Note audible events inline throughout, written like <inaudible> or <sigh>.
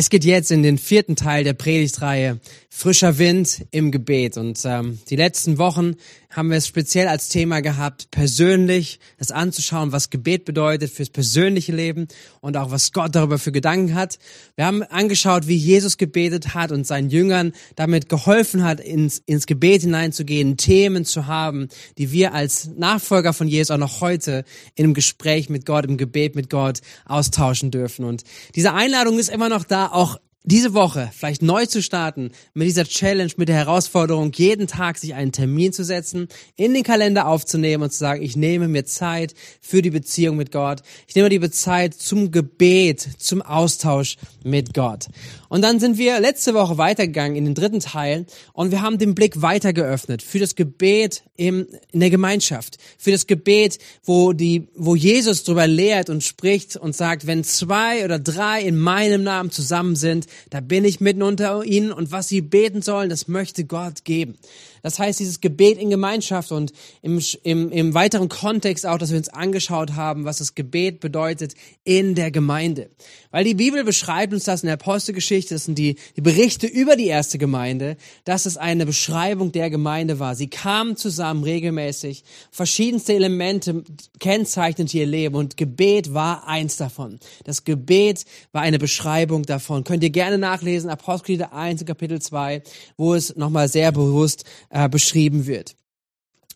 Es geht jetzt in den vierten Teil der Predigtreihe Frischer Wind im Gebet. Und ähm, die letzten Wochen haben wir es speziell als Thema gehabt, persönlich das anzuschauen, was Gebet bedeutet fürs persönliche Leben und auch was Gott darüber für Gedanken hat. Wir haben angeschaut, wie Jesus gebetet hat und seinen Jüngern damit geholfen hat, ins, ins Gebet hineinzugehen, Themen zu haben, die wir als Nachfolger von Jesus auch noch heute einem Gespräch mit Gott, im Gebet mit Gott austauschen dürfen. Und diese Einladung ist immer noch da, auch diese Woche vielleicht neu zu starten mit dieser Challenge, mit der Herausforderung, jeden Tag sich einen Termin zu setzen, in den Kalender aufzunehmen und zu sagen, ich nehme mir Zeit für die Beziehung mit Gott. Ich nehme die Zeit zum Gebet, zum Austausch mit Gott. Und dann sind wir letzte Woche weitergegangen in den dritten Teil und wir haben den Blick weiter geöffnet für das Gebet im, in der Gemeinschaft, für das Gebet, wo die, wo Jesus darüber lehrt und spricht und sagt, wenn zwei oder drei in meinem Namen zusammen sind, da bin ich mitten unter ihnen und was sie beten sollen, das möchte Gott geben. Das heißt, dieses Gebet in Gemeinschaft und im, im, im weiteren Kontext auch, dass wir uns angeschaut haben, was das Gebet bedeutet in der Gemeinde. Weil die Bibel beschreibt uns das in der Apostelgeschichte, das sind die, die Berichte über die erste Gemeinde, dass es eine Beschreibung der Gemeinde war. Sie kamen zusammen regelmäßig, verschiedenste Elemente kennzeichneten ihr Leben und Gebet war eins davon. Das Gebet war eine Beschreibung davon. Könnt ihr gerne nachlesen, Apostelgeschichte 1, Kapitel 2, wo es nochmal sehr bewusst äh, beschrieben wird.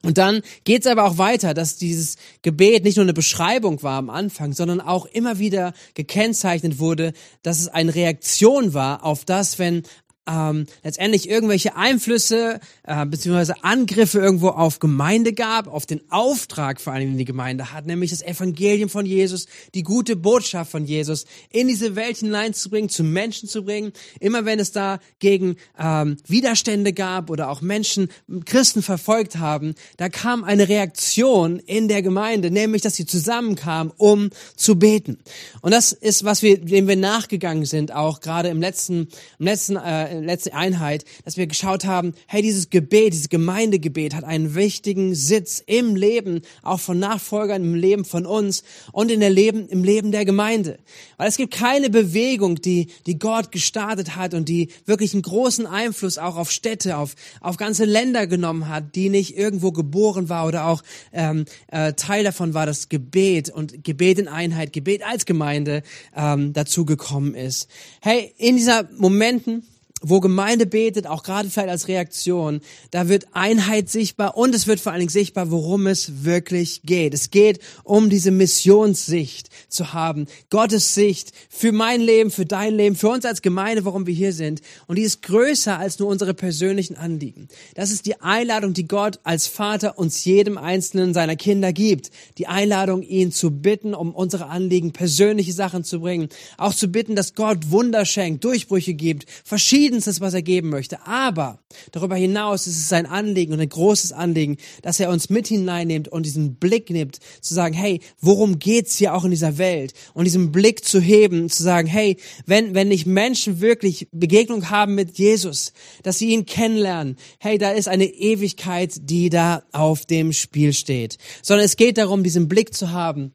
Und dann geht es aber auch weiter, dass dieses Gebet nicht nur eine Beschreibung war am Anfang, sondern auch immer wieder gekennzeichnet wurde, dass es eine Reaktion war auf das, wenn ähm, letztendlich irgendwelche Einflüsse äh, beziehungsweise Angriffe irgendwo auf Gemeinde gab, auf den Auftrag vor allem, den die Gemeinde hat, nämlich das Evangelium von Jesus, die gute Botschaft von Jesus in diese Welt hineinzubringen, zu Menschen zu bringen. Immer wenn es da gegen ähm, Widerstände gab oder auch Menschen Christen verfolgt haben, da kam eine Reaktion in der Gemeinde, nämlich dass sie zusammenkamen, um zu beten. Und das ist, was wir, dem wir nachgegangen sind, auch gerade im letzten, im letzten äh, letzte Einheit, dass wir geschaut haben, hey, dieses Gebet, dieses Gemeindegebet hat einen wichtigen Sitz im Leben, auch von Nachfolgern, im Leben von uns und in der Leben, im Leben der Gemeinde. Weil es gibt keine Bewegung, die, die Gott gestartet hat und die wirklich einen großen Einfluss auch auf Städte, auf, auf ganze Länder genommen hat, die nicht irgendwo geboren war oder auch ähm, äh, Teil davon war, dass Gebet und Gebet in Einheit, Gebet als Gemeinde ähm, dazu gekommen ist. Hey, in dieser Momenten, wo Gemeinde betet, auch gerade vielleicht als Reaktion, da wird Einheit sichtbar und es wird vor allen Dingen sichtbar, worum es wirklich geht. Es geht um diese Missionssicht zu haben, Gottes Sicht für mein Leben, für dein Leben, für uns als Gemeinde, warum wir hier sind. Und die ist größer als nur unsere persönlichen Anliegen. Das ist die Einladung, die Gott als Vater uns jedem einzelnen seiner Kinder gibt. Die Einladung, ihn zu bitten, um unsere Anliegen, persönliche Sachen zu bringen. Auch zu bitten, dass Gott Wunder schenkt, Durchbrüche gibt, verschiedene Verschiedenstes, was er geben möchte. Aber darüber hinaus ist es sein Anliegen und ein großes Anliegen, dass er uns mit hineinnimmt und diesen Blick nimmt, zu sagen, hey, worum geht's hier auch in dieser Welt? Und diesen Blick zu heben, zu sagen, hey, wenn, wenn nicht Menschen wirklich Begegnung haben mit Jesus, dass sie ihn kennenlernen, hey, da ist eine Ewigkeit, die da auf dem Spiel steht. Sondern es geht darum, diesen Blick zu haben,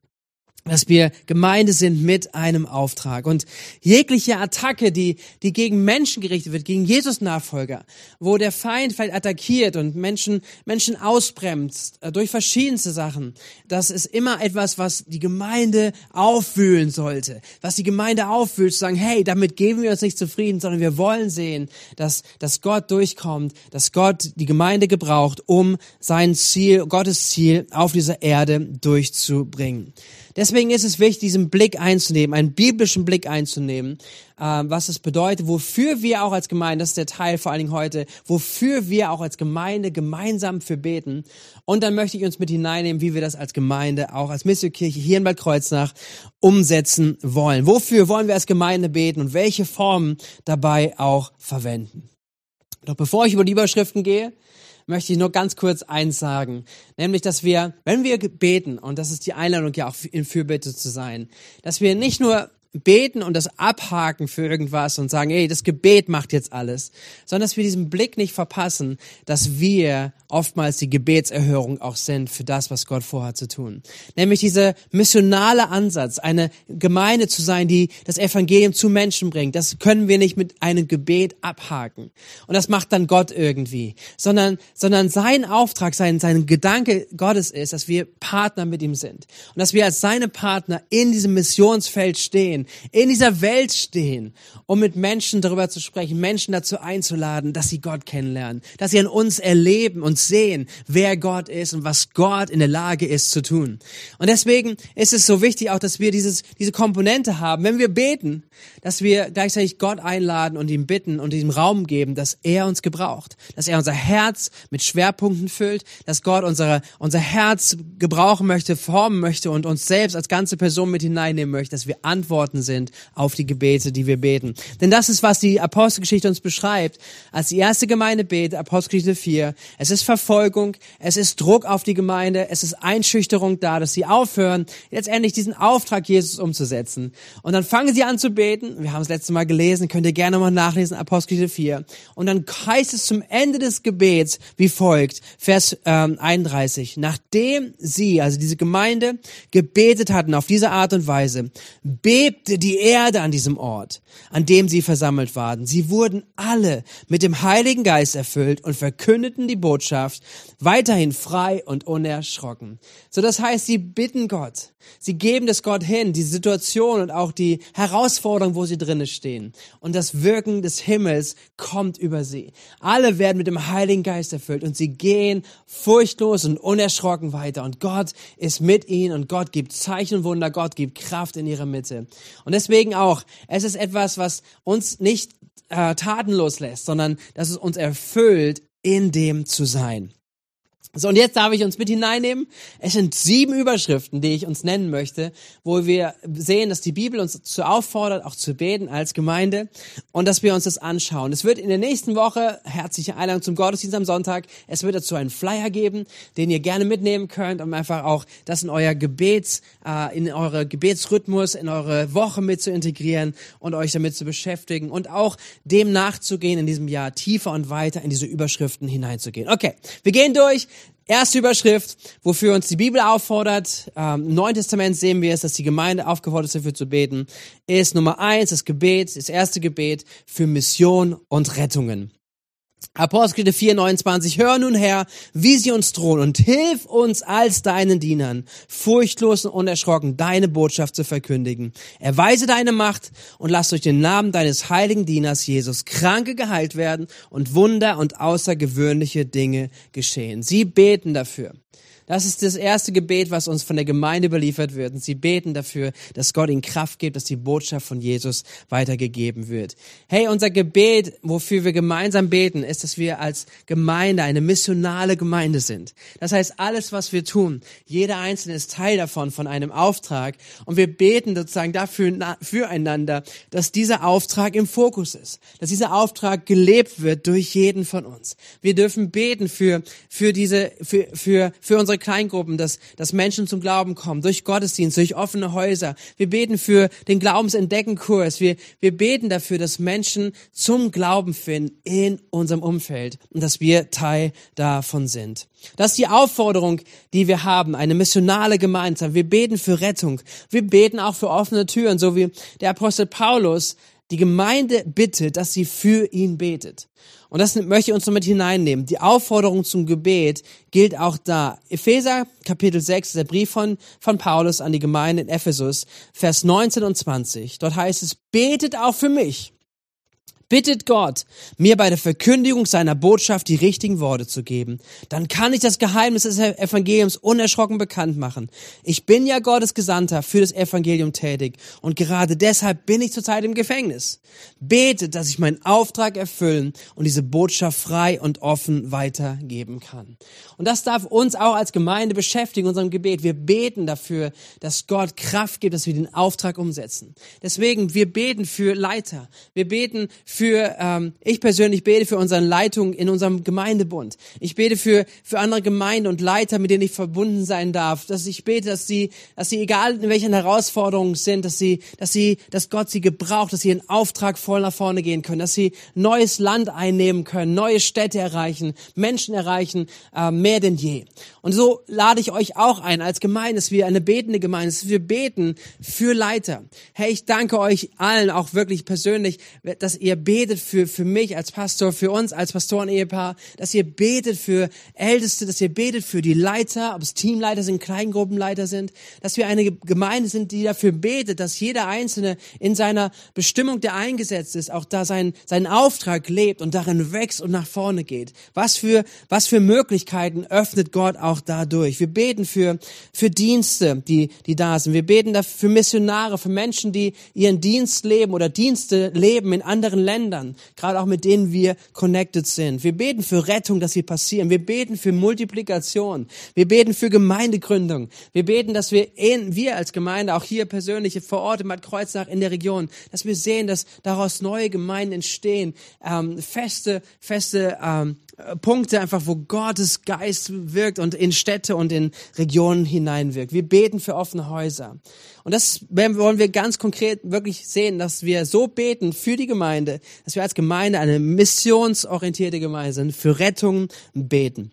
dass wir Gemeinde sind mit einem Auftrag. Und jegliche Attacke, die, die gegen Menschen gerichtet wird, gegen Jesus-Nachfolger, wo der Feind vielleicht attackiert und Menschen, Menschen ausbremst, äh, durch verschiedenste Sachen, das ist immer etwas, was die Gemeinde aufwühlen sollte. Was die Gemeinde aufwühlt, zu sagen, hey, damit geben wir uns nicht zufrieden, sondern wir wollen sehen, dass, dass Gott durchkommt, dass Gott die Gemeinde gebraucht, um sein Ziel, Gottes Ziel auf dieser Erde durchzubringen. Deswegen ist es wichtig, diesen Blick einzunehmen, einen biblischen Blick einzunehmen, äh, was es bedeutet, wofür wir auch als Gemeinde, das ist der Teil vor allen Dingen heute, wofür wir auch als Gemeinde gemeinsam für beten. Und dann möchte ich uns mit hineinnehmen, wie wir das als Gemeinde, auch als Missionkirche hier in Bad Kreuznach umsetzen wollen. Wofür wollen wir als Gemeinde beten und welche Formen dabei auch verwenden. Doch bevor ich über die Überschriften gehe, möchte ich nur ganz kurz eins sagen. Nämlich, dass wir, wenn wir beten, und das ist die Einladung ja auch in Fürbitte zu sein, dass wir nicht nur beten und das abhaken für irgendwas und sagen, ey, das Gebet macht jetzt alles, sondern dass wir diesen Blick nicht verpassen, dass wir oftmals die Gebetserhörung auch sind für das, was Gott vorhat zu tun. Nämlich dieser missionale Ansatz, eine Gemeinde zu sein, die das Evangelium zu Menschen bringt, das können wir nicht mit einem Gebet abhaken. Und das macht dann Gott irgendwie, sondern, sondern sein Auftrag, sein, sein Gedanke Gottes ist, dass wir Partner mit ihm sind. Und dass wir als seine Partner in diesem Missionsfeld stehen stehen, in dieser Welt stehen, um mit Menschen darüber zu sprechen, Menschen dazu einzuladen, dass sie Gott kennenlernen, dass sie an uns erleben und sehen, wer Gott ist und was Gott in der Lage ist zu tun. Und deswegen ist es so wichtig auch, dass wir dieses, diese Komponente haben, wenn wir beten, dass wir gleichzeitig Gott einladen und ihm bitten und ihm Raum geben, dass er uns gebraucht, dass er unser Herz mit Schwerpunkten füllt, dass Gott unsere, unser Herz gebrauchen möchte, formen möchte und uns selbst als ganze Person mit hineinnehmen möchte, dass wir antworten Antworten sind auf die Gebete, die wir beten. Denn das ist, was die Apostelgeschichte uns beschreibt. Als die erste Gemeinde betet, Apostelgeschichte 4, es ist Verfolgung, es ist Druck auf die Gemeinde, es ist Einschüchterung da, dass sie aufhören, letztendlich diesen Auftrag Jesus umzusetzen. Und dann fangen sie an zu beten. Wir haben es letzte Mal gelesen, könnt ihr gerne mal nachlesen, Apostelgeschichte 4. Und dann heißt es zum Ende des Gebets wie folgt, Vers ähm, 31. Nachdem sie, also diese Gemeinde, gebetet hatten auf diese Art und Weise, bebt bebte die Erde an diesem Ort, an dem sie versammelt waren. Sie wurden alle mit dem Heiligen Geist erfüllt und verkündeten die Botschaft weiterhin frei und unerschrocken. So das heißt, sie bitten Gott. Sie geben das Gott hin, die Situation und auch die Herausforderung, wo sie drinnen stehen. Und das Wirken des Himmels kommt über sie. Alle werden mit dem Heiligen Geist erfüllt und sie gehen furchtlos und unerschrocken weiter. Und Gott ist mit ihnen und Gott gibt Zeichen und Wunder, Gott gibt Kraft in ihrer Mitte. Und deswegen auch, es ist etwas, was uns nicht äh, tatenlos lässt, sondern dass es uns erfüllt, in dem zu sein. So, und jetzt darf ich uns mit hineinnehmen. Es sind sieben Überschriften, die ich uns nennen möchte, wo wir sehen, dass die Bibel uns zu auffordert, auch zu beten als Gemeinde und dass wir uns das anschauen. Es wird in der nächsten Woche, herzliche Einladung zum Gottesdienst am Sonntag, es wird dazu einen Flyer geben, den ihr gerne mitnehmen könnt, um einfach auch das in euer Gebets, äh, in eure Gebetsrhythmus, in eure Woche mit zu integrieren und euch damit zu beschäftigen und auch dem nachzugehen in diesem Jahr tiefer und weiter in diese Überschriften hineinzugehen. Okay, wir gehen durch. Erste Überschrift, wofür uns die Bibel auffordert, ähm, im Neuen Testament sehen wir es, dass die Gemeinde aufgefordert ist, dafür zu beten, ist Nummer eins, das Gebet, das erste Gebet für Mission und Rettungen. Apostelgeschichte 4, 29, hör nun her, wie sie uns drohen und hilf uns als deinen Dienern, furchtlos und unerschrocken deine Botschaft zu verkündigen. Erweise deine Macht und lass durch den Namen deines heiligen Dieners Jesus Kranke geheilt werden und Wunder und außergewöhnliche Dinge geschehen. Sie beten dafür. Das ist das erste Gebet, was uns von der Gemeinde überliefert wird. Und sie beten dafür, dass Gott ihnen Kraft gibt, dass die Botschaft von Jesus weitergegeben wird. Hey, unser Gebet, wofür wir gemeinsam beten, ist, dass wir als Gemeinde eine missionale Gemeinde sind. Das heißt, alles, was wir tun, jeder Einzelne ist Teil davon, von einem Auftrag. Und wir beten sozusagen dafür, füreinander, dass dieser Auftrag im Fokus ist. Dass dieser Auftrag gelebt wird durch jeden von uns. Wir dürfen beten für, für diese, für, für, für unsere Kleingruppen, dass, dass Menschen zum Glauben kommen, durch Gottesdienst, durch offene Häuser. Wir beten für den Glaubensentdeckenkurs. Wir, wir beten dafür, dass Menschen zum Glauben finden in unserem Umfeld und dass wir Teil davon sind. Das ist die Aufforderung, die wir haben, eine missionale Gemeinschaft. Wir beten für Rettung. Wir beten auch für offene Türen, so wie der Apostel Paulus die Gemeinde bittet, dass sie für ihn betet. Und das möchte ich uns noch mit hineinnehmen. Die Aufforderung zum Gebet gilt auch da. Epheser Kapitel 6, der Brief von, von Paulus an die Gemeinde in Ephesus, Vers 19 und 20. Dort heißt es, betet auch für mich bittet Gott, mir bei der Verkündigung seiner Botschaft die richtigen Worte zu geben. Dann kann ich das Geheimnis des Evangeliums unerschrocken bekannt machen. Ich bin ja Gottes Gesandter für das Evangelium tätig und gerade deshalb bin ich zurzeit im Gefängnis. Betet, dass ich meinen Auftrag erfüllen und diese Botschaft frei und offen weitergeben kann. Und das darf uns auch als Gemeinde beschäftigen, unserem Gebet. Wir beten dafür, dass Gott Kraft gibt, dass wir den Auftrag umsetzen. Deswegen, wir beten für Leiter. Wir beten für, ähm, ich persönlich bete für unseren Leitungen in unserem Gemeindebund. Ich bete für, für andere Gemeinden und Leiter, mit denen ich verbunden sein darf. Dass ich bete, dass sie, dass sie, egal in welchen Herausforderungen sind, dass sie, dass sie, dass Gott sie gebraucht, dass sie in Auftrag voll nach vorne gehen können, dass sie neues Land einnehmen können, neue Städte erreichen, Menschen erreichen, äh, mehr denn je. Und so lade ich euch auch ein als Gemeinde, dass wir eine betende Gemeinde, dass wir beten für Leiter. Hey, ich danke euch allen auch wirklich persönlich, dass ihr betet für, für mich als Pastor, für uns als Pastoren-Ehepaar, dass ihr betet für Älteste, dass ihr betet für die Leiter, ob es Teamleiter sind, Kleingruppenleiter sind, dass wir eine Gemeinde sind, die dafür betet, dass jeder Einzelne in seiner Bestimmung, der eingesetzt ist, auch da seinen, seinen Auftrag lebt und darin wächst und nach vorne geht. Was für, was für Möglichkeiten öffnet Gott auch dadurch. Wir beten für, für Dienste, die, die da sind. Wir beten dafür für Missionare, für Menschen, die ihren Dienst leben oder Dienste leben in anderen Ländern, gerade auch mit denen wir connected sind. Wir beten für Rettung, dass sie passieren. Wir beten für Multiplikation. Wir beten für Gemeindegründung. Wir beten, dass wir, in, wir als Gemeinde, auch hier persönlich vor Ort in Bad Kreuznach in der Region, dass wir sehen, dass daraus neue Gemeinden entstehen, ähm, feste, feste ähm, Punkte einfach, wo Gottes Geist wirkt und in Städte und in Regionen hineinwirkt. Wir beten für offene Häuser. Und das wollen wir ganz konkret wirklich sehen, dass wir so beten für die Gemeinde, dass wir als Gemeinde eine missionsorientierte Gemeinde sind, für Rettung beten.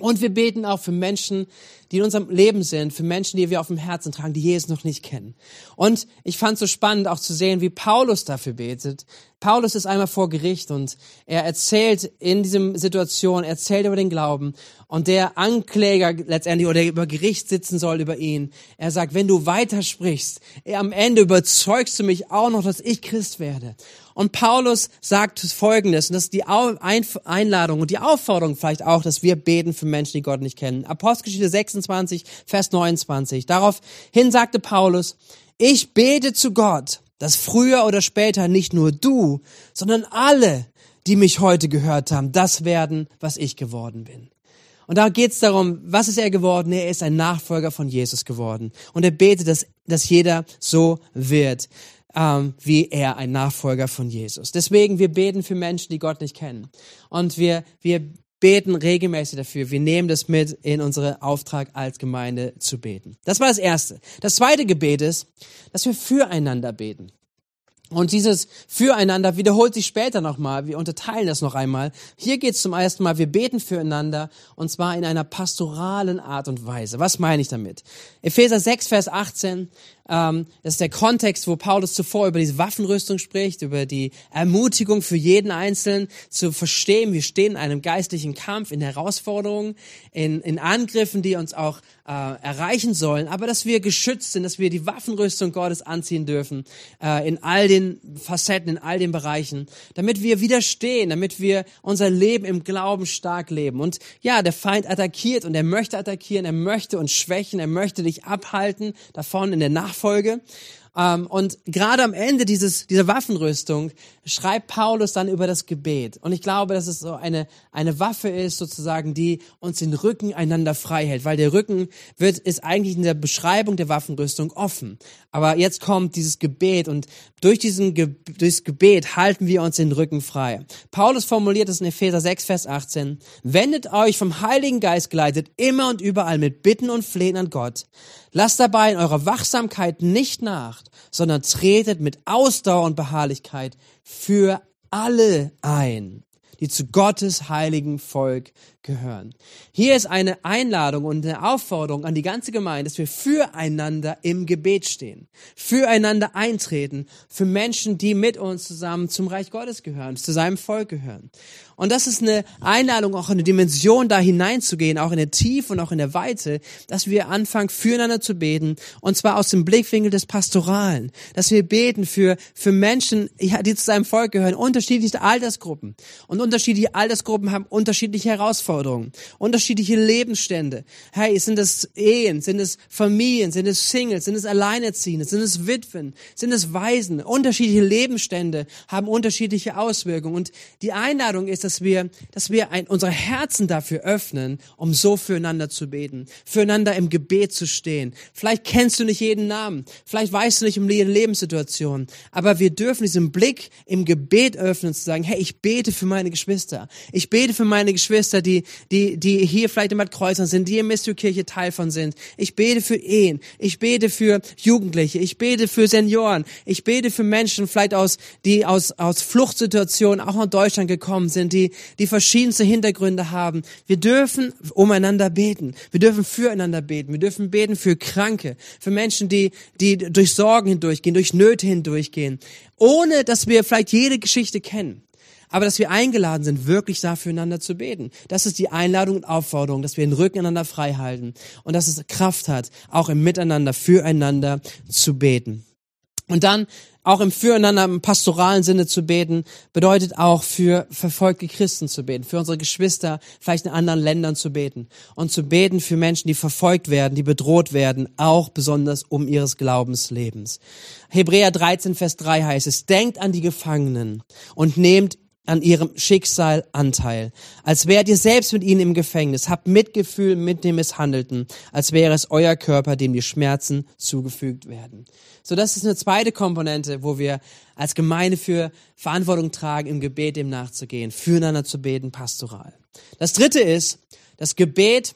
Und wir beten auch für Menschen, die in unserem Leben sind, für Menschen, die wir auf dem Herzen tragen, die Jesus noch nicht kennen. Und ich fand es so spannend auch zu sehen, wie Paulus dafür betet. Paulus ist einmal vor Gericht und er erzählt in diesem Situation, erzählt über den Glauben und der Ankläger letztendlich oder über Gericht sitzen soll über ihn. Er sagt, wenn du weitersprichst, am Ende überzeugst du mich auch noch, dass ich Christ werde. Und Paulus sagt Folgendes, und das ist die Einladung und die Aufforderung vielleicht auch, dass wir beten für Menschen, die Gott nicht kennen. Apostelgeschichte 26, Vers 29. Daraufhin sagte Paulus, ich bete zu Gott, dass früher oder später nicht nur du, sondern alle, die mich heute gehört haben, das werden, was ich geworden bin. Und da geht es darum, was ist er geworden? Er ist ein Nachfolger von Jesus geworden. Und er betet, dass, dass jeder so wird, ähm, wie er ein Nachfolger von Jesus. Deswegen, wir beten für Menschen, die Gott nicht kennen. Und wir, wir beten regelmäßig dafür. Wir nehmen das mit in unseren Auftrag als Gemeinde zu beten. Das war das Erste. Das zweite Gebet ist, dass wir füreinander beten. Und dieses Füreinander wiederholt sich später nochmal. Wir unterteilen das noch einmal. Hier geht es zum ersten Mal, wir beten füreinander und zwar in einer pastoralen Art und Weise. Was meine ich damit? Epheser 6, Vers 18 ähm, das ist der Kontext, wo Paulus zuvor über diese Waffenrüstung spricht, über die Ermutigung für jeden Einzelnen zu verstehen, wir stehen in einem geistlichen Kampf, in Herausforderungen, in, in Angriffen, die uns auch äh, erreichen sollen, aber dass wir geschützt sind, dass wir die Waffenrüstung Gottes anziehen dürfen, äh, in all den Facetten, in all den Bereichen, damit wir widerstehen, damit wir unser Leben im Glauben stark leben. Und ja, der Feind attackiert und er möchte attackieren, er möchte uns schwächen, er möchte dich abhalten davon in der Nachfolge Nachfolge. Ähm, und gerade am Ende dieses, dieser Waffenrüstung schreibt Paulus dann über das Gebet. Und ich glaube, dass es so eine, eine Waffe ist, sozusagen, die uns den Rücken einander frei hält. Weil der Rücken wird, ist eigentlich in der Beschreibung der Waffenrüstung offen. Aber jetzt kommt dieses Gebet und durch diesen Ge durchs Gebet halten wir uns den Rücken frei. Paulus formuliert es in Epheser 6, Vers 18. Wendet euch vom Heiligen Geist geleitet immer und überall mit Bitten und Flehen an Gott. Lasst dabei in eurer Wachsamkeit nicht nach, sondern tretet mit Ausdauer und Beharrlichkeit für alle ein, die zu Gottes heiligen Volk gehören. Hier ist eine Einladung und eine Aufforderung an die ganze Gemeinde, dass wir füreinander im Gebet stehen, füreinander eintreten, für Menschen, die mit uns zusammen zum Reich Gottes gehören, zu seinem Volk gehören. Und das ist eine Einladung, auch in eine Dimension da hineinzugehen, auch in der Tiefe und auch in der Weite, dass wir anfangen, füreinander zu beten, und zwar aus dem Blickwinkel des Pastoralen, dass wir beten für, für Menschen, die zu seinem Volk gehören, unterschiedlichste Altersgruppen. Und unterschiedliche Altersgruppen haben unterschiedliche Herausforderungen, unterschiedliche Lebensstände. Hey, sind es Ehen, sind es Familien, sind es Singles, sind es Alleinerziehende, sind es Witwen, sind es Waisen? Unterschiedliche Lebensstände haben unterschiedliche Auswirkungen. Und die Einladung ist, dass wir, dass wir ein, unsere Herzen dafür öffnen, um so füreinander zu beten, füreinander im Gebet zu stehen. Vielleicht kennst du nicht jeden Namen, vielleicht weißt du nicht um jede Lebenssituation, aber wir dürfen diesen Blick im Gebet öffnen, zu sagen, hey, ich bete für meine Geschwister. Ich bete für meine Geschwister, die, die, die hier vielleicht Bad Kreuzern sind, die im Mystikirche Teil von sind. Ich bete für Ehen. Ich bete für Jugendliche. Ich bete für Senioren. Ich bete für Menschen vielleicht aus, die aus, aus Fluchtsituationen auch nach Deutschland gekommen sind, die, die verschiedenste Hintergründe haben. Wir dürfen umeinander beten. Wir dürfen füreinander beten. Wir dürfen beten für Kranke, für Menschen, die, die durch Sorgen hindurchgehen, durch Nöte hindurchgehen, ohne dass wir vielleicht jede Geschichte kennen. Aber dass wir eingeladen sind, wirklich da füreinander zu beten. Das ist die Einladung und Aufforderung, dass wir den Rücken einander frei halten und dass es Kraft hat, auch im Miteinander füreinander zu beten. Und dann auch im Füreinander im pastoralen Sinne zu beten, bedeutet auch für verfolgte Christen zu beten, für unsere Geschwister vielleicht in anderen Ländern zu beten und zu beten für Menschen, die verfolgt werden, die bedroht werden, auch besonders um ihres Glaubenslebens. Hebräer 13, Vers 3 heißt es, denkt an die Gefangenen und nehmt an ihrem Schicksal Anteil. Als wärt ihr selbst mit ihnen im Gefängnis. Habt Mitgefühl mit dem Misshandelten, als wäre es euer Körper, dem die Schmerzen zugefügt werden. So, das ist eine zweite Komponente, wo wir als Gemeinde für Verantwortung tragen, im Gebet dem nachzugehen, füreinander zu beten, pastoral. Das dritte ist, das Gebet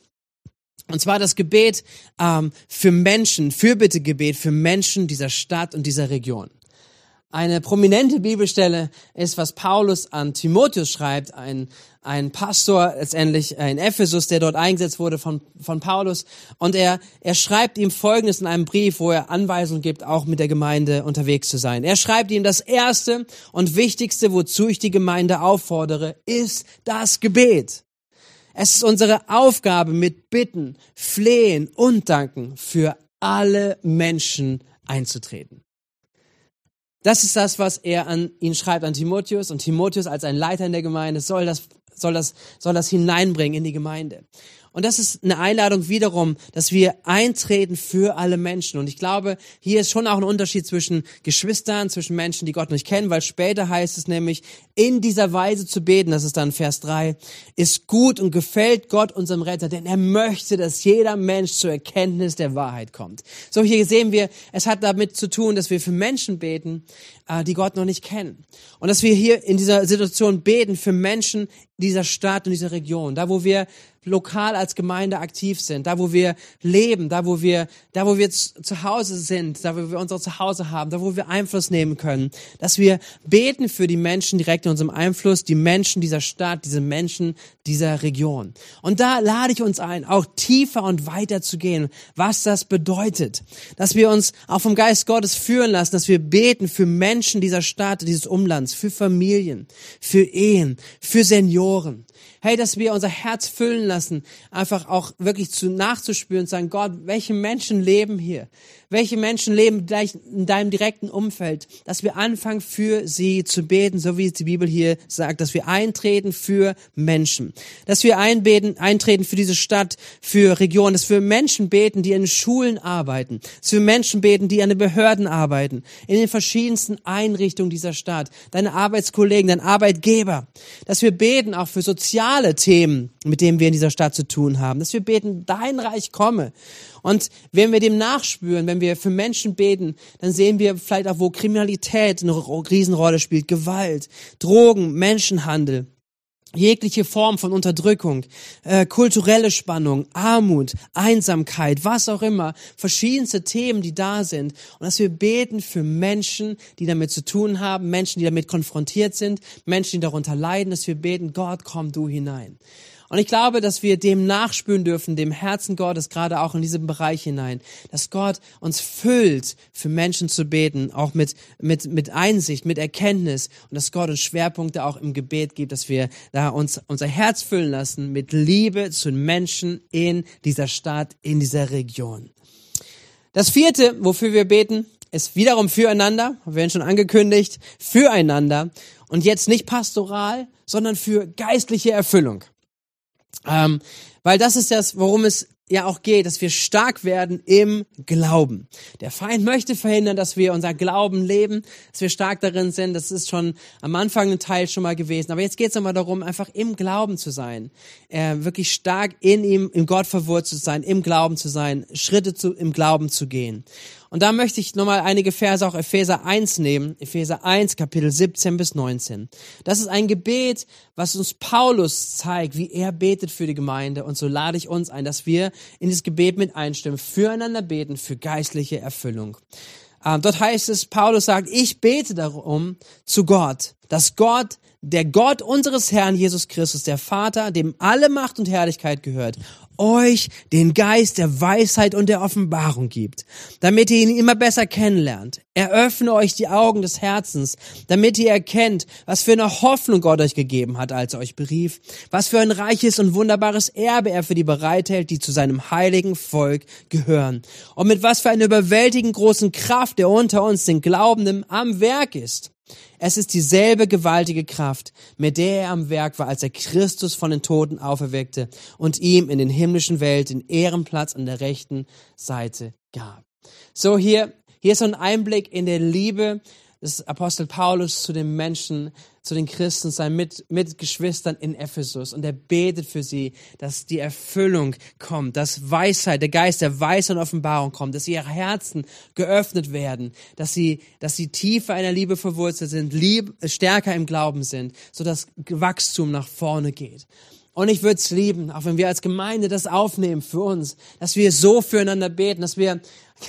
und zwar das Gebet ähm, für Menschen, Fürbittegebet für Menschen dieser Stadt und dieser Region. Eine prominente Bibelstelle ist, was Paulus an Timotheus schreibt, ein, ein Pastor letztendlich in Ephesus, der dort eingesetzt wurde von, von Paulus. Und er, er schreibt ihm Folgendes in einem Brief, wo er Anweisungen gibt, auch mit der Gemeinde unterwegs zu sein. Er schreibt ihm, das Erste und Wichtigste, wozu ich die Gemeinde auffordere, ist das Gebet. Es ist unsere Aufgabe, mit Bitten, Flehen und Danken für alle Menschen einzutreten. Das ist das, was er an ihn schreibt, an Timotheus. Und Timotheus als ein Leiter in der Gemeinde soll das, soll das, soll das hineinbringen in die Gemeinde. Und das ist eine Einladung wiederum, dass wir eintreten für alle Menschen. Und ich glaube, hier ist schon auch ein Unterschied zwischen Geschwistern, zwischen Menschen, die Gott nicht kennen, weil später heißt es nämlich, in dieser Weise zu beten, das ist dann Vers 3, ist gut und gefällt Gott unserem Retter, denn er möchte, dass jeder Mensch zur Erkenntnis der Wahrheit kommt. So hier sehen wir, es hat damit zu tun, dass wir für Menschen beten, äh, die Gott noch nicht kennen. Und dass wir hier in dieser Situation beten für Menschen dieser Stadt und dieser Region, da wo wir lokal als Gemeinde aktiv sind, da wo wir leben, da wo wir, da wo wir zu Hause sind, da wo wir unser Zuhause haben, da wo wir Einfluss nehmen können, dass wir beten für die Menschen direkt in unserem Einfluss, die Menschen dieser Stadt, diese Menschen dieser Region. Und da lade ich uns ein, auch tiefer und weiter zu gehen, was das bedeutet, dass wir uns auch vom Geist Gottes führen lassen, dass wir beten für Menschen dieser Stadt, dieses Umlands, für Familien, für Ehen, für Senioren, Hey, dass wir unser Herz füllen lassen, einfach auch wirklich zu nachzuspüren und sagen, Gott, welche Menschen leben hier? Welche Menschen leben gleich in deinem direkten Umfeld? Dass wir anfangen, für sie zu beten, so wie die Bibel hier sagt, dass wir eintreten für Menschen. Dass wir einbeten, eintreten für diese Stadt, für Regionen, dass wir Menschen beten, die in Schulen arbeiten, dass wir Menschen beten, die an den Behörden arbeiten, in den verschiedensten Einrichtungen dieser Stadt, deine Arbeitskollegen, dein Arbeitgeber. Dass wir beten auch für soziale Themen, mit denen wir in dieser Stadt zu tun haben, dass wir beten, dein Reich komme. Und wenn wir dem nachspüren, wenn wir für Menschen beten, dann sehen wir vielleicht auch, wo Kriminalität eine Riesenrolle spielt, Gewalt, Drogen, Menschenhandel jegliche Form von Unterdrückung, äh, kulturelle Spannung, Armut, Einsamkeit, was auch immer, verschiedenste Themen, die da sind. Und dass wir beten für Menschen, die damit zu tun haben, Menschen, die damit konfrontiert sind, Menschen, die darunter leiden, dass wir beten, Gott, komm du hinein. Und ich glaube, dass wir dem nachspüren dürfen, dem Herzen Gottes, gerade auch in diesem Bereich hinein, dass Gott uns füllt, für Menschen zu beten, auch mit, mit, mit Einsicht, mit Erkenntnis und dass Gott uns Schwerpunkte auch im Gebet gibt, dass wir da uns unser Herz füllen lassen mit Liebe zu Menschen in dieser Stadt, in dieser Region. Das vierte, wofür wir beten, ist wiederum füreinander, wir werden schon angekündigt, füreinander. Und jetzt nicht pastoral, sondern für geistliche Erfüllung. Ähm, weil das ist das, worum es ja auch geht, dass wir stark werden im Glauben. Der Feind möchte verhindern, dass wir unser Glauben leben, dass wir stark darin sind. Das ist schon am Anfang ein Teil schon mal gewesen. Aber jetzt geht es nochmal darum, einfach im Glauben zu sein, äh, wirklich stark in ihm, in Gott verwurzelt zu sein, im Glauben zu sein, Schritte zu, im Glauben zu gehen. Und da möchte ich nochmal einige Verse auch Epheser 1 nehmen. Epheser 1, Kapitel 17 bis 19. Das ist ein Gebet, was uns Paulus zeigt, wie er betet für die Gemeinde. Und so lade ich uns ein, dass wir in dieses Gebet mit einstimmen, füreinander beten, für geistliche Erfüllung. Ähm, dort heißt es, Paulus sagt, ich bete darum zu Gott, dass Gott der Gott unseres Herrn Jesus Christus, der Vater, dem alle Macht und Herrlichkeit gehört, euch den Geist der Weisheit und der Offenbarung gibt, damit ihr ihn immer besser kennenlernt. Eröffne euch die Augen des Herzens, damit ihr erkennt, was für eine Hoffnung Gott euch gegeben hat, als er euch berief, was für ein reiches und wunderbares Erbe er für die bereithält, die zu seinem heiligen Volk gehören, und mit was für einer überwältigend großen Kraft er unter uns, den Glaubenden, am Werk ist. Es ist dieselbe gewaltige Kraft, mit der er am Werk war, als er Christus von den Toten auferweckte und ihm in den himmlischen Welt den Ehrenplatz an der rechten Seite gab. So hier, hier ist so ein Einblick in der Liebe des Apostel Paulus zu den Menschen, zu den Christen, seinen Mit Mitgeschwistern in Ephesus. Und er betet für sie, dass die Erfüllung kommt, dass Weisheit, der Geist der Weisheit und Offenbarung kommt, dass ihre Herzen geöffnet werden, dass sie, dass sie tiefer in der Liebe verwurzelt sind, lieb, stärker im Glauben sind, so dass Wachstum nach vorne geht. Und ich würde es lieben, auch wenn wir als Gemeinde das aufnehmen für uns, dass wir so füreinander beten, dass wir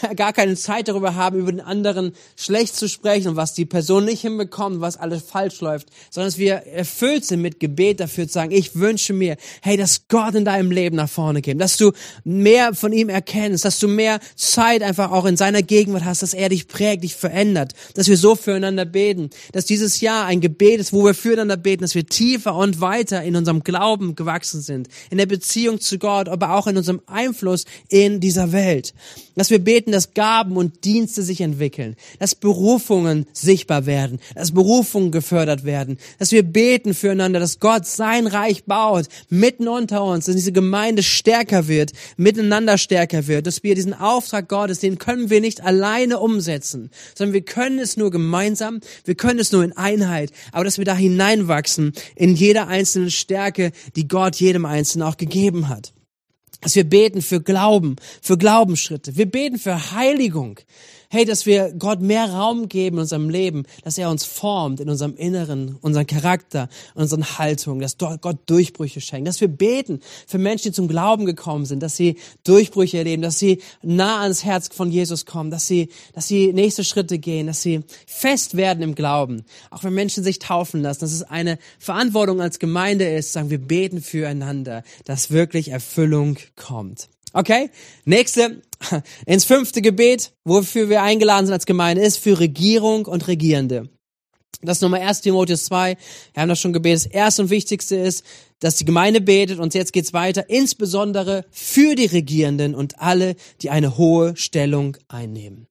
<laughs> gar keine Zeit darüber haben, über den anderen schlecht zu sprechen und was die Person nicht hinbekommt, was alles falsch läuft, sondern dass wir erfüllt sind mit Gebet dafür zu sagen, ich wünsche mir, hey, dass Gott in deinem Leben nach vorne geht, dass du mehr von ihm erkennst, dass du mehr Zeit einfach auch in seiner Gegenwart hast, dass er dich prägt, dich verändert, dass wir so füreinander beten, dass dieses Jahr ein Gebet ist, wo wir füreinander beten, dass wir tiefer und weiter in unserem Glauben gewachsen sind, in der Beziehung zu Gott, aber auch in unserem Einfluss in dieser Welt, dass wir beten, dass Gaben und Dienste sich entwickeln, dass Berufungen sichtbar werden, dass Berufungen gefördert werden, dass wir beten füreinander, dass Gott sein Reich baut, mitten unter uns, dass diese Gemeinde stärker wird, miteinander stärker wird, dass wir diesen Auftrag Gottes, den können wir nicht alleine umsetzen, sondern wir können es nur gemeinsam, wir können es nur in Einheit, aber dass wir da hineinwachsen in jeder einzelnen Stärke, die Gott jedem Einzelnen auch gegeben hat dass wir beten für Glauben, für Glaubensschritte. Wir beten für Heiligung hey, dass wir Gott mehr Raum geben in unserem Leben, dass er uns formt in unserem Inneren, unseren Charakter, unseren Haltung, dass Gott Durchbrüche schenkt, dass wir beten für Menschen, die zum Glauben gekommen sind, dass sie Durchbrüche erleben, dass sie nah ans Herz von Jesus kommen, dass sie, dass sie nächste Schritte gehen, dass sie fest werden im Glauben. Auch wenn Menschen sich taufen lassen, dass es eine Verantwortung als Gemeinde ist, sagen wir beten füreinander, dass wirklich Erfüllung kommt. Okay? Nächste, ins fünfte Gebet, wofür wir eingeladen sind als Gemeinde, ist für Regierung und Regierende. Das ist Nummer 1 Timotheus 2. Wir haben das schon gebetet. Das erste und wichtigste ist, dass die Gemeinde betet und jetzt geht's weiter, insbesondere für die Regierenden und alle, die eine hohe Stellung einnehmen.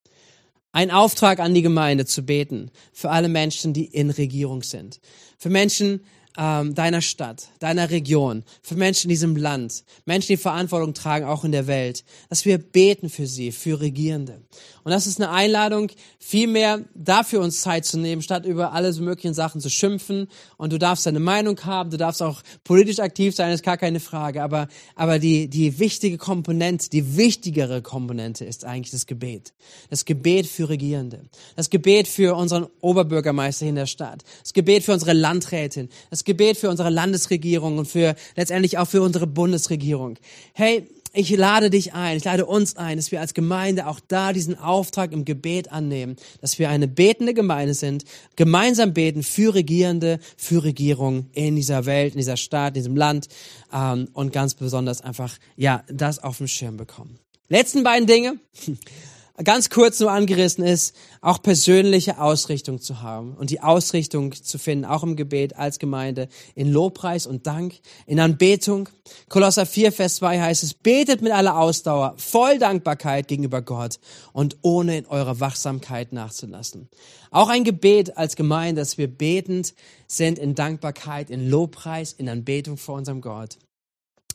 Ein Auftrag an die Gemeinde zu beten für alle Menschen, die in Regierung sind. Für Menschen, ähm, deiner Stadt, deiner Region, für Menschen in diesem Land, Menschen, die Verantwortung tragen, auch in der Welt, dass wir beten für sie, für Regierende. Und das ist eine Einladung, viel mehr dafür uns Zeit zu nehmen, statt über alle möglichen Sachen zu schimpfen. Und du darfst deine Meinung haben, du darfst auch politisch aktiv sein, ist gar keine Frage. Aber, aber die, die wichtige Komponente, die wichtigere Komponente ist eigentlich das Gebet. Das Gebet für Regierende. Das Gebet für unseren Oberbürgermeister in der Stadt. Das Gebet für unsere Landrätin. Das Gebet für unsere Landesregierung und für letztendlich auch für unsere Bundesregierung. Hey, ich lade dich ein, ich lade uns ein, dass wir als Gemeinde auch da diesen Auftrag im Gebet annehmen, dass wir eine betende Gemeinde sind, gemeinsam beten für Regierende, für Regierung in dieser Welt, in dieser Stadt, in diesem Land ähm, und ganz besonders einfach, ja, das auf dem Schirm bekommen. Letzten beiden Dinge. Ganz kurz nur angerissen ist, auch persönliche Ausrichtung zu haben und die Ausrichtung zu finden, auch im Gebet als Gemeinde, in Lobpreis und Dank, in Anbetung. Kolosser 4, Vers 2 heißt es, betet mit aller Ausdauer, voll Dankbarkeit gegenüber Gott und ohne in eurer Wachsamkeit nachzulassen. Auch ein Gebet als Gemeinde, dass wir betend sind in Dankbarkeit, in Lobpreis, in Anbetung vor unserem Gott.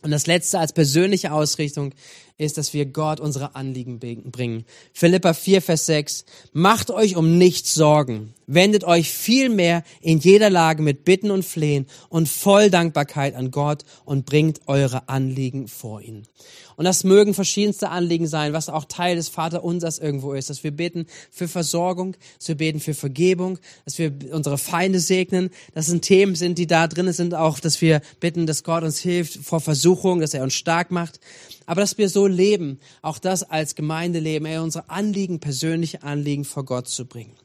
Und das letzte als persönliche Ausrichtung ist, dass wir Gott unsere Anliegen bringen. Philippa 4, Vers 6. Macht euch um nichts Sorgen. Wendet euch vielmehr in jeder Lage mit Bitten und Flehen und voll Dankbarkeit an Gott und bringt eure Anliegen vor ihn. Und das mögen verschiedenste Anliegen sein, was auch Teil des Vaterunsers irgendwo ist, dass wir beten für Versorgung, dass wir beten für Vergebung, dass wir unsere Feinde segnen. Das sind Themen sind, die da drin sind, auch, dass wir bitten, dass Gott uns hilft vor Versuchung, dass er uns stark macht. Aber dass wir so leben, auch das als Gemeinde leben, er unsere Anliegen, persönliche Anliegen vor Gott zu bringen.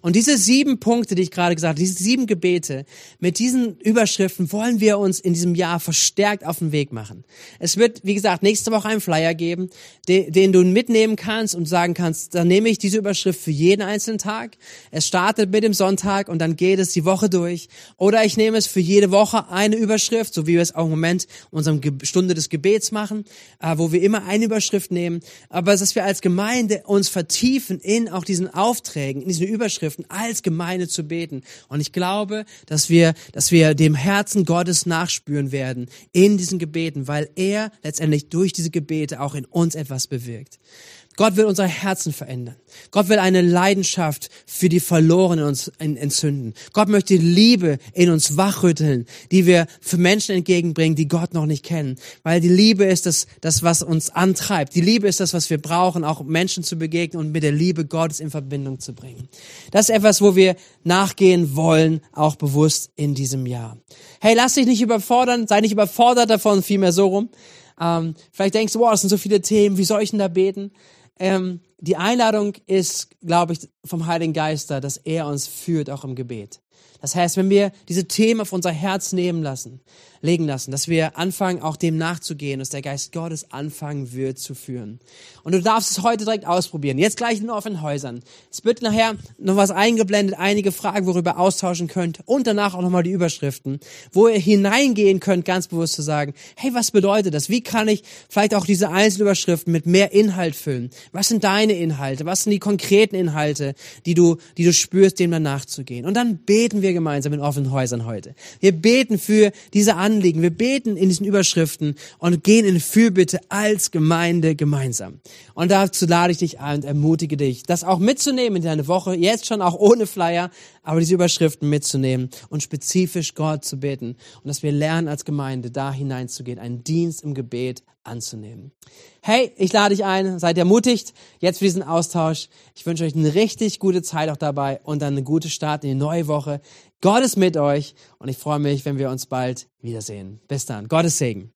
Und diese sieben Punkte, die ich gerade gesagt habe, diese sieben Gebete, mit diesen Überschriften wollen wir uns in diesem Jahr verstärkt auf den Weg machen. Es wird, wie gesagt, nächste Woche einen Flyer geben, den, den du mitnehmen kannst und sagen kannst, dann nehme ich diese Überschrift für jeden einzelnen Tag. Es startet mit dem Sonntag und dann geht es die Woche durch. Oder ich nehme es für jede Woche eine Überschrift, so wie wir es auch im Moment unserem Stunde des Gebets machen, äh, wo wir immer eine Überschrift nehmen. Aber dass wir als Gemeinde uns vertiefen in auch diesen Aufträgen, in diesen Überschriften, dürfen, als Gemeinde zu beten. Und ich glaube, dass wir, dass wir dem Herzen Gottes nachspüren werden in diesen Gebeten, weil er letztendlich durch diese Gebete auch in uns etwas bewirkt. Gott will unser Herzen verändern. Gott will eine Leidenschaft für die Verlorenen uns entzünden. Gott möchte Liebe in uns wachrütteln, die wir für Menschen entgegenbringen, die Gott noch nicht kennen. Weil die Liebe ist das, das, was uns antreibt. Die Liebe ist das, was wir brauchen, auch Menschen zu begegnen und mit der Liebe Gottes in Verbindung zu bringen. Das ist etwas, wo wir nachgehen wollen, auch bewusst in diesem Jahr. Hey, lass dich nicht überfordern, sei nicht überfordert davon, vielmehr so rum. Ähm, vielleicht denkst du, wow, das sind so viele Themen, wie soll ich denn da beten? Ähm, die Einladung ist, glaube ich, vom Heiligen Geister, dass er uns führt, auch im Gebet. Das heißt, wenn wir diese Themen auf unser Herz nehmen lassen, legen lassen, dass wir anfangen, auch dem nachzugehen, dass der Geist Gottes anfangen wird zu führen. Und du darfst es heute direkt ausprobieren. Jetzt gleich in offenen Häusern. Es wird nachher noch was eingeblendet, einige Fragen, worüber ihr austauschen könnt und danach auch nochmal die Überschriften, wo ihr hineingehen könnt, ganz bewusst zu sagen, hey, was bedeutet das? Wie kann ich vielleicht auch diese Einzelüberschriften mit mehr Inhalt füllen? Was sind deine Inhalte? Was sind die konkreten Inhalte, die du, die du spürst, dem dann nachzugehen? Und dann beten wir gemeinsam in offenen Häusern heute. Wir beten für diese Anliegen. Wir beten in diesen Überschriften und gehen in Fürbitte als Gemeinde gemeinsam. Und dazu lade ich dich ein und ermutige dich, das auch mitzunehmen in deine Woche, jetzt schon auch ohne Flyer, aber diese Überschriften mitzunehmen und spezifisch Gott zu beten. Und dass wir lernen als Gemeinde da hineinzugehen, einen Dienst im Gebet anzunehmen. Hey, ich lade dich ein, seid ermutigt jetzt für diesen Austausch. Ich wünsche euch eine richtig gute Zeit auch dabei und dann eine gute Start in die neue Woche. Gott ist mit euch und ich freue mich, wenn wir uns bald wiedersehen. Bis dann. Gottes Segen.